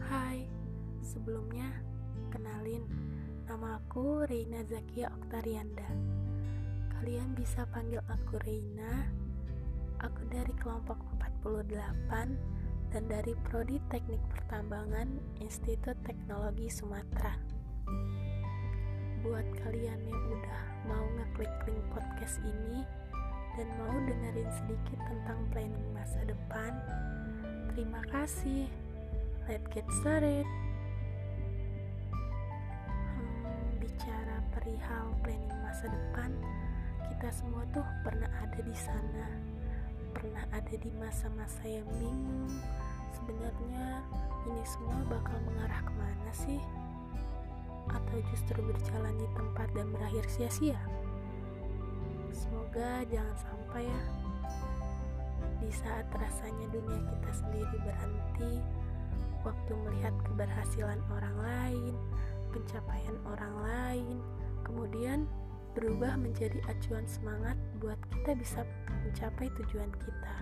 Hai, sebelumnya kenalin, nama aku Reina Zakia Oktarianda. Kalian bisa panggil aku Reina. Aku dari kelompok 48 dan dari Prodi Teknik Pertambangan Institut Teknologi Sumatera. Buat kalian yang udah mau ngeklik link podcast ini dan mau dengerin sedikit tentang planning masa depan, terima kasih. Let's get started. Hmm, bicara perihal planning masa depan, kita semua tuh pernah ada di sana. Pernah ada di masa-masa yang bingung. Sebenarnya ini semua bakal mengarah ke mana sih? Atau justru berjalan di tempat dan berakhir sia-sia? Semoga jangan sampai ya. Di saat rasanya dunia kita sendiri berhenti, waktu melihat keberhasilan orang lain, pencapaian orang lain, kemudian berubah menjadi acuan semangat buat kita bisa mencapai tujuan kita.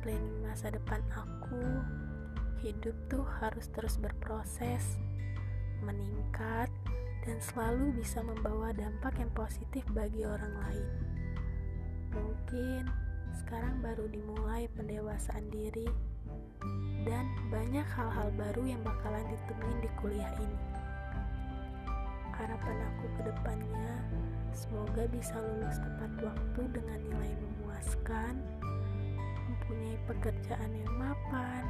Planning masa depan aku, hidup tuh harus terus berproses, meningkat, dan selalu bisa membawa dampak yang positif bagi orang lain. Mungkin sekarang baru dimulai pendewasaan diri dan banyak hal-hal baru yang bakalan ditemuin di kuliah ini. Harapan aku ke depannya semoga bisa lulus tepat waktu dengan nilai memuaskan, mempunyai pekerjaan yang mapan,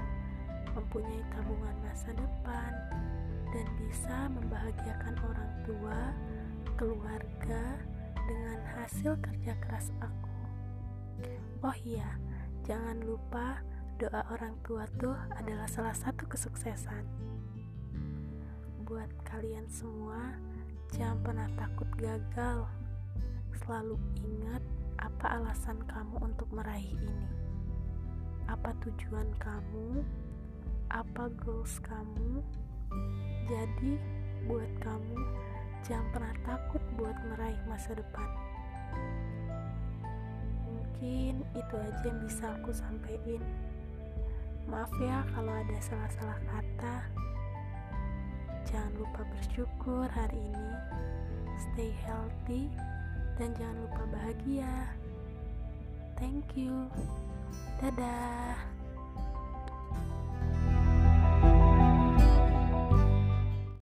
mempunyai tabungan masa depan, dan bisa membahagiakan orang tua, keluarga dengan hasil kerja keras aku. Oh iya, jangan lupa doa orang tua tuh adalah salah satu kesuksesan. Buat kalian semua, jangan pernah takut gagal. Selalu ingat apa alasan kamu untuk meraih ini. Apa tujuan kamu? Apa goals kamu? Jadi, buat kamu, jangan pernah takut buat meraih masa depan. Mungkin itu aja yang bisa aku sampaikan. Maaf ya kalau ada salah-salah kata. Jangan lupa bersyukur hari ini. Stay healthy dan jangan lupa bahagia. Thank you. Dadah